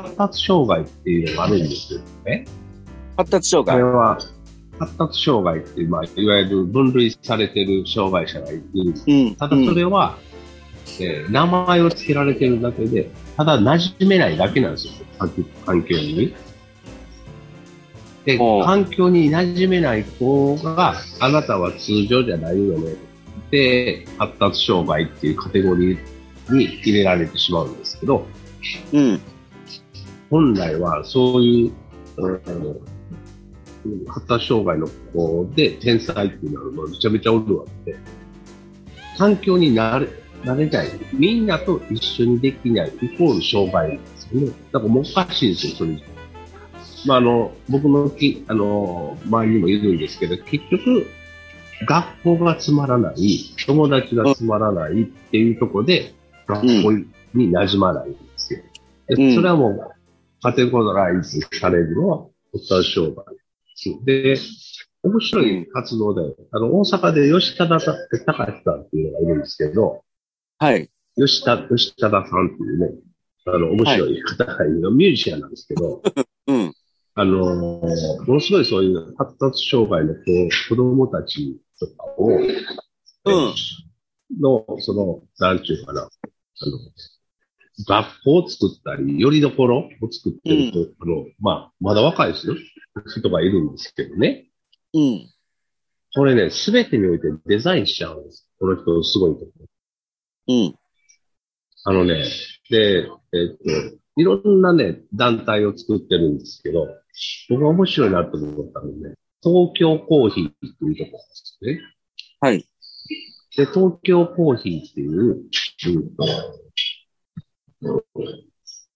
発達障害っていうのがあるんですよね。発達障害これは、発達障害っていう、まあ、いわゆる分類されてる障害者がいる。うん。ただそれは、えー名前を付けられてるだけで、ただ馴染めないだけなんですよ、環環境に。で、環境に馴染めない子が、あなたは通常じゃないよね。で、発達障害っていうカテゴリーに入れられてしまうんですけど、うん。本来はそういう、うん発達障害の子で天才っていうのはめちゃめちゃおるわけで、環境になれなれない、みんなと一緒にできない、イコール障害なんですよね。だからもうおかしいんですよ、それ。まあ、あの、僕のき、あの、周りにもいるんですけど、結局、学校がつまらない、友達がつまらないっていうところで、学校に馴染まないんですよ。でうんそれはもう、カテゴライズされるのは、発達障害です。で、面白い活動で、あの、大阪で吉田隆さんっていうのがいるんですけど、はい。吉田、吉田さんっていうね、あの、面白い方がいるの、ミュージシャンなんですけど、うん。あのーものすごいそういう発達障害の子子供たちとかを、うんの、その、なんちゅうかな、あの、学校を作ったり、よりどころを作ってると、あの、まあ、まだ若いですよ。人がいるんですけどね。うん。これね、すべてにおいてデザインしちゃうんです。この人すごいところ。うん。あのね、で、えっと、いろんなね、団体を作ってるんですけど、僕が面白いなと思ったのはね、東京コーヒーっていうところですね。はい。で、東京コーヒーっていう、うんと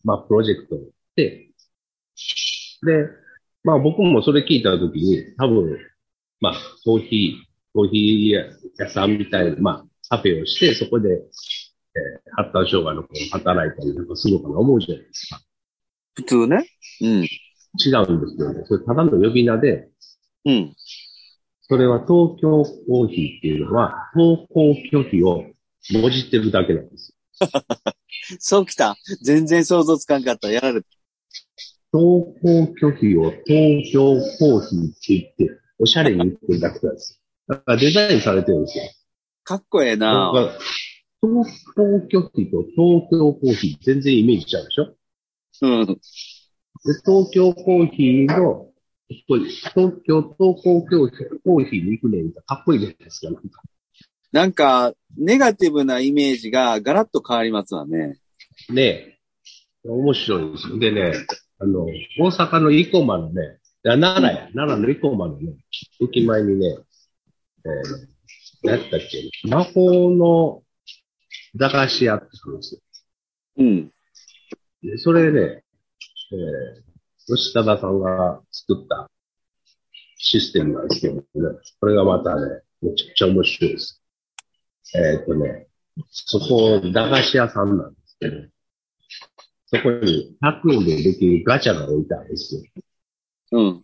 まあ、プロジェクトで、で、まあ僕もそれ聞いたときに、多分、まあ、コーヒー、コーヒー屋さんみたいな、まあ、カフェをして、そこで、えー発達障害の子が働いたりなんかするのかな思うじゃないですか。普通ね。うん。違うんですよね。それただの呼び名で、うん。それは東京コーヒーっていうのは、登校拒否をもじってるだけなんです。そうきた。全然想像つかんかった。やられた。登校拒否を東京コーヒーって言って、おしゃれに言ってるだけなんですよ。だからデザインされてるんですよ。かっこええな東京拒否と東京コーヒー全然イメージちゃうでしょ？うん。で、東京コーヒーの、東京、東京コーヒーに行くねんかっこいいじゃないですか。なんかなんか、ネガティブなイメージがガラッと変わりますわね。ねえ。面白いですよ。でね、あの、大阪の生駒のね、奈良や、奈良の生駒のね、駅前にね、えー、何やったっけ、魔法の駄菓子屋ってあるんですよ。うん。でそれね、えー、吉田さんが作ったシステムなんですけどね、これがまたね、めちゃくちゃ面白いです。えーっとね、そこ、駄菓子屋さんなんですけど、そこに100円でできるガチャが置いてあるんですよ。うん。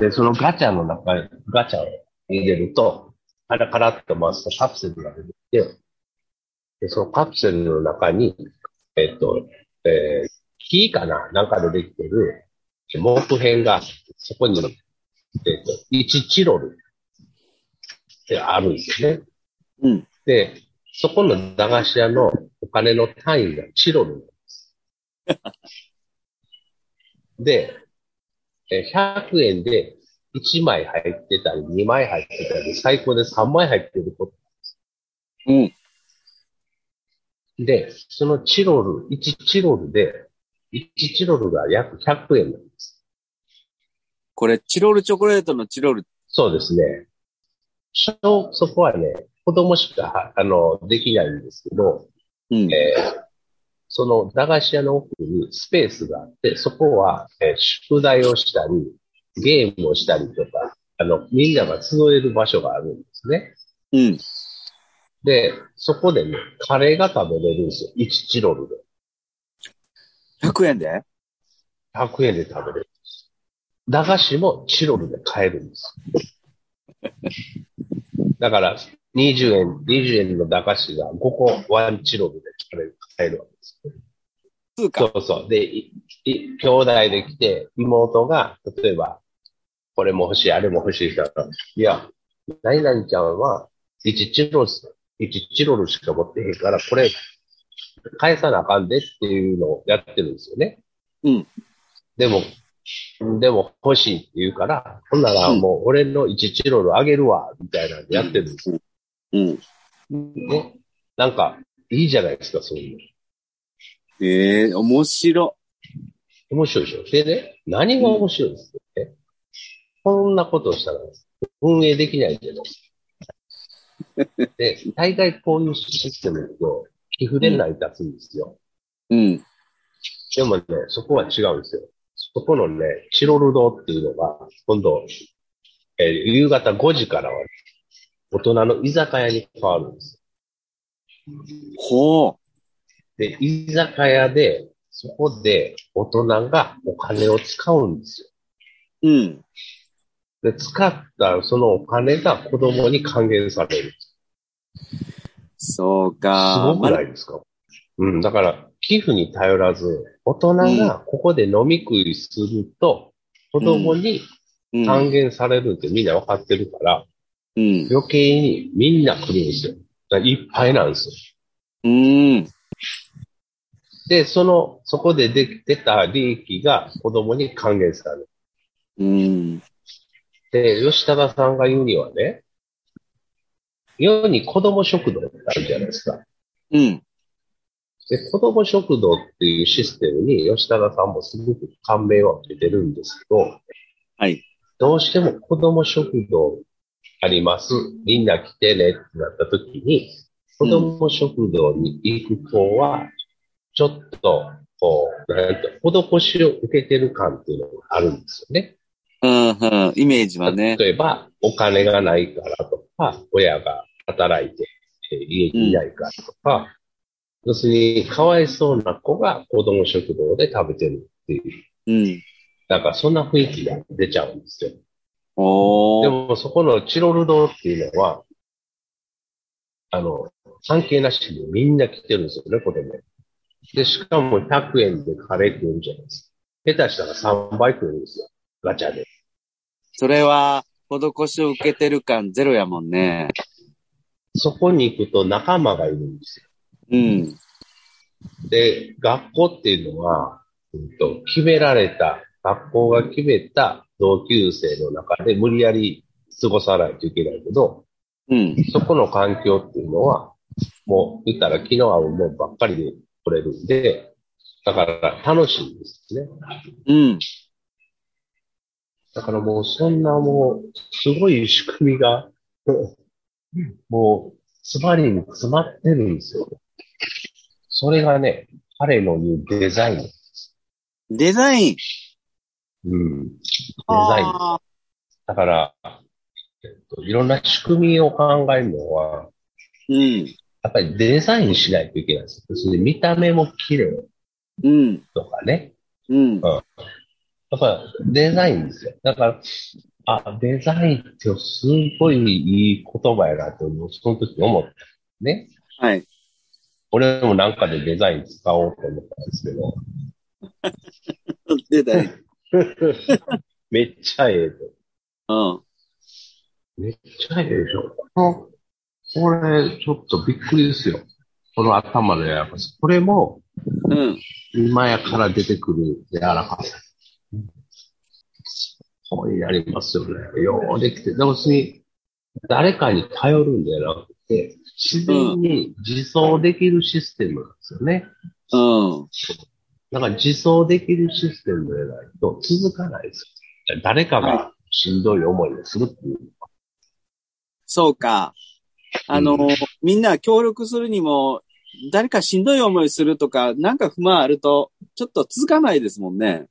で、そのガチャの中に、ガチャを入れると、カラカラっと回すとカプセルが出てきて、で、そのカプセルの中に、えっと、えー木かな？なんかでできてる木片が、そこに、えっと、1チロルってあるんですよね。うん。で、そこの駄菓子屋のお金の単位がチロルなんです。で、えー100円で1枚入ってたり、2枚入ってたり、最高で3枚入ってること。うん。で、そのチロル、1チロルで、1チロルが約100円なんです。これ、チロルチョコレートのチロル。そうですね。小そこはね、子供しか、あの、できないんですけど、うん。えーその駄菓子屋の奥にスペースがあって、そこは、えー宿題をしたり、ゲームをしたりとか、あの、みんなが集える場所があるんですね。うん。で、そこでね、カレーが食べれるんですよ。1チロルで。100円で？100円で食べれるんです。駄菓子もチロルで買えるんです。だから、20円、20円の駄菓子が5個ワンチロルで買える買えるわけです。通貨。そうそう。で、いい兄弟で来て、妹が、例えば、これも欲しい、あれも欲しいから、いや、何々ちゃんは、1チロル、1チロルしか持ってへんから、これ、返さなあかんでっていうのをやってるんですよね。うん。でも、でも欲しいって言うから、ほんならもう俺の1チロルあげるわ、みたいなんでやってるんですよ。うん。ね。なんか、いいじゃないですか、そういうの。ええ面白。面白いでしょ？でね、何が面白いんですかね？こんなことをしたら、運営できないけど。で、大概こういうシステムだと、寄付で成り立つんですよ。うん。でもね、そこは違うんですよ。そこのね、チロル堂っていうのが、今度、えー夕方5時からは、大人の居酒屋に変わるんです。ほで、居酒屋で、そこで大人がお金を使うんですよ。う。うん。で、使ったそのお金が子供に還元される。そうすか。ごくないですか？うん。だから、寄付に頼らず、大人がここで飲み食いすると、子供にうん。還元されるってみんな分かってるから、うん。余計にみんな来るんですよ。だいっぱいなんですよ。うん。で、その、そこでで出た利益が子供に還元される。うん。で、吉田さんが言うにはね、世に子供食堂ってあるじゃないですか。うん。で、子供食堂っていうシステムに吉田さんもすごく感銘を受けてるんですけど、はい。どうしても子供食堂あります。みんな来てねってなった時に、子供食堂に行く子は、ちょっと、こう、なんて、施しを受けてる感っていうのがあるんですよね。うん。うん。イメージはね。例えば、お金がないからとか、親が働いて、えー家にいないからとか、要するに、かわいそうな子が子供食堂で食べてるっていう、うん。なんかそんな雰囲気が出ちゃうんですよ。おー。でも、そこのチロル堂っていうのは、あの、関係なしにみんな来てるんですよね、子供。で、しかも100円でカレー食うんじゃないですか。下手したら3倍食うんですよ。ガチャで。それは、施しを受けてる感ゼロやもんね。そこに行くと仲間がいるんですよ。うん。で、学校っていうのは、うんと、決められた、学校が決めた同級生の中で無理やり過ごさないといけないけど、うん。そこの環境っていうのは、もう言ったら気の合うもんばっかりで取れるんで、だから楽しいんですね。うん。だからもうそんなもう、すごい仕組みが、もう、詰まりに詰まってるんですよ。それがね、彼の言うデザイン。デザイン。うん。デザイン。あだから、えっと、いろんな仕組みを考えるのは、ーうん。やっぱりデザインしないといけないんです見た目も綺麗うん。とかね。うん。やっぱデザインですよ。だから、あ、デザインってすごいいい言葉やなと、その時思った。ね。はい。俺もなんかでデザイン使おうと思ったんですけど、デザイン。めっちゃええと。うん。めっちゃええでしょ。この、これ、ちょっとびっくりですよ。この頭の柔らかさ。これも、うん。今やから出てくる柔らかさ。そうになりますよね。ようできて。でも別に、誰かに頼るんじゃなくて、自然に自走できるシステムなんですよね。うん。だから自走できるシステムでないと続かないですよ。誰かがしんどい思いをするっていう。そうか。あの、みんな協力するにも、誰かしんどい思いするとか、なんか不満あると、ちょっと続かないですもんね。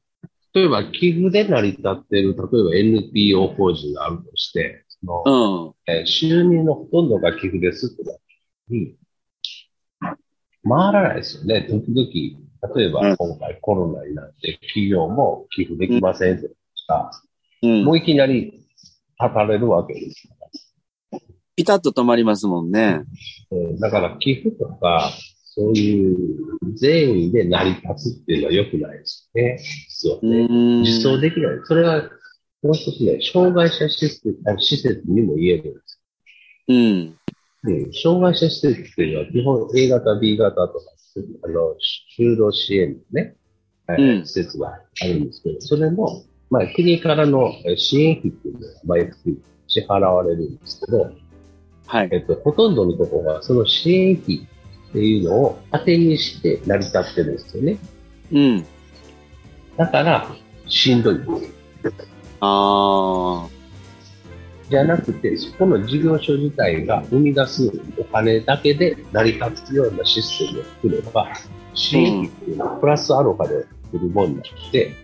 例えば、寄付で成り立っている、例えば NPO 法人があるとして、そのうん。えー収入のほとんどが寄付ですってなった時に、回らないですよね。時々、例えうんば今回コロナになって企業も寄付できませんってか、うんも。ういきなり立たれるわけですから。ピタッと止まりますもんね。うんだから寄付とか、そういう善意で成り立つっていうのは良くないですよね。実はうね。ん。実装できない。それは、もう一つね、障害者施設あ施設にも言えるんです。うん。うん、障害者施設っていうのは基本 A 型、B 型とか、あの、就労支援のね、施設があるんですけど、それも、まあ、国からのえー支援費っていうのが毎月支払われるんですけど、はい。えっと、ほとんどのところはその支援費っていうのを当てにして成り立ってるんですよね。うん。だから、しんどいんです。ああ。じゃなくて、そこの事業所自体が生み出すお金だけで成り立つようなシステムを作れば、シーンっていうのはプラスアルファで来るもんなので、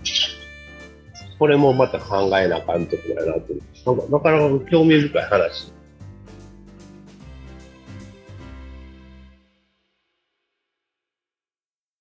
これもまた考えなあかんところやなと思ってなんかなかなか興味深い話。